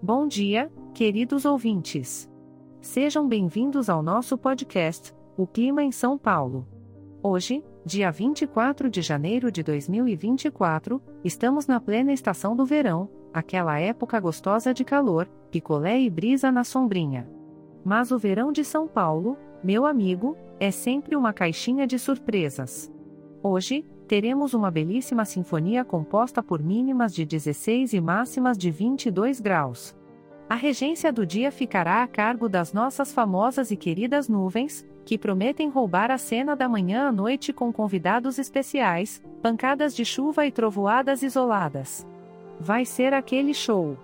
Bom dia, queridos ouvintes. Sejam bem-vindos ao nosso podcast, O Clima em São Paulo. Hoje, dia 24 de janeiro de 2024, estamos na plena estação do verão, aquela época gostosa de calor, picolé e brisa na sombrinha. Mas o verão de São Paulo, meu amigo, é sempre uma caixinha de surpresas. Hoje, teremos uma belíssima sinfonia composta por mínimas de 16 e máximas de 22 graus. A regência do dia ficará a cargo das nossas famosas e queridas nuvens, que prometem roubar a cena da manhã à noite com convidados especiais, pancadas de chuva e trovoadas isoladas. Vai ser aquele show.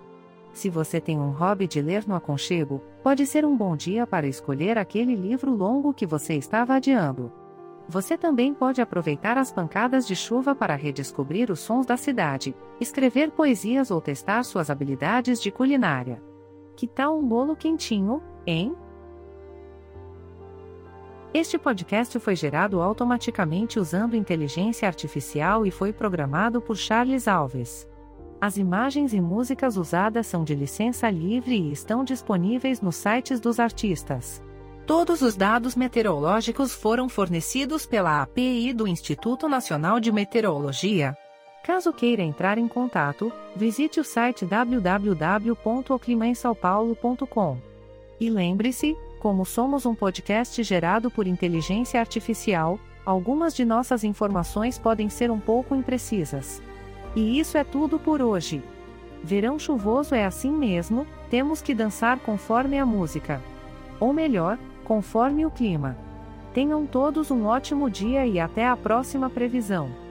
Se você tem um hobby de ler no aconchego, pode ser um bom dia para escolher aquele livro longo que você estava adiando. Você também pode aproveitar as pancadas de chuva para redescobrir os sons da cidade, escrever poesias ou testar suas habilidades de culinária. Que tal um bolo quentinho, hein? Este podcast foi gerado automaticamente usando inteligência artificial e foi programado por Charles Alves. As imagens e músicas usadas são de licença livre e estão disponíveis nos sites dos artistas. Todos os dados meteorológicos foram fornecidos pela API do Instituto Nacional de Meteorologia. Caso queira entrar em contato, visite o site www.oclimainsaopaulo.com. E lembre-se, como somos um podcast gerado por inteligência artificial, algumas de nossas informações podem ser um pouco imprecisas. E isso é tudo por hoje. Verão chuvoso é assim mesmo, temos que dançar conforme a música. Ou melhor, conforme o clima. Tenham todos um ótimo dia e até a próxima previsão.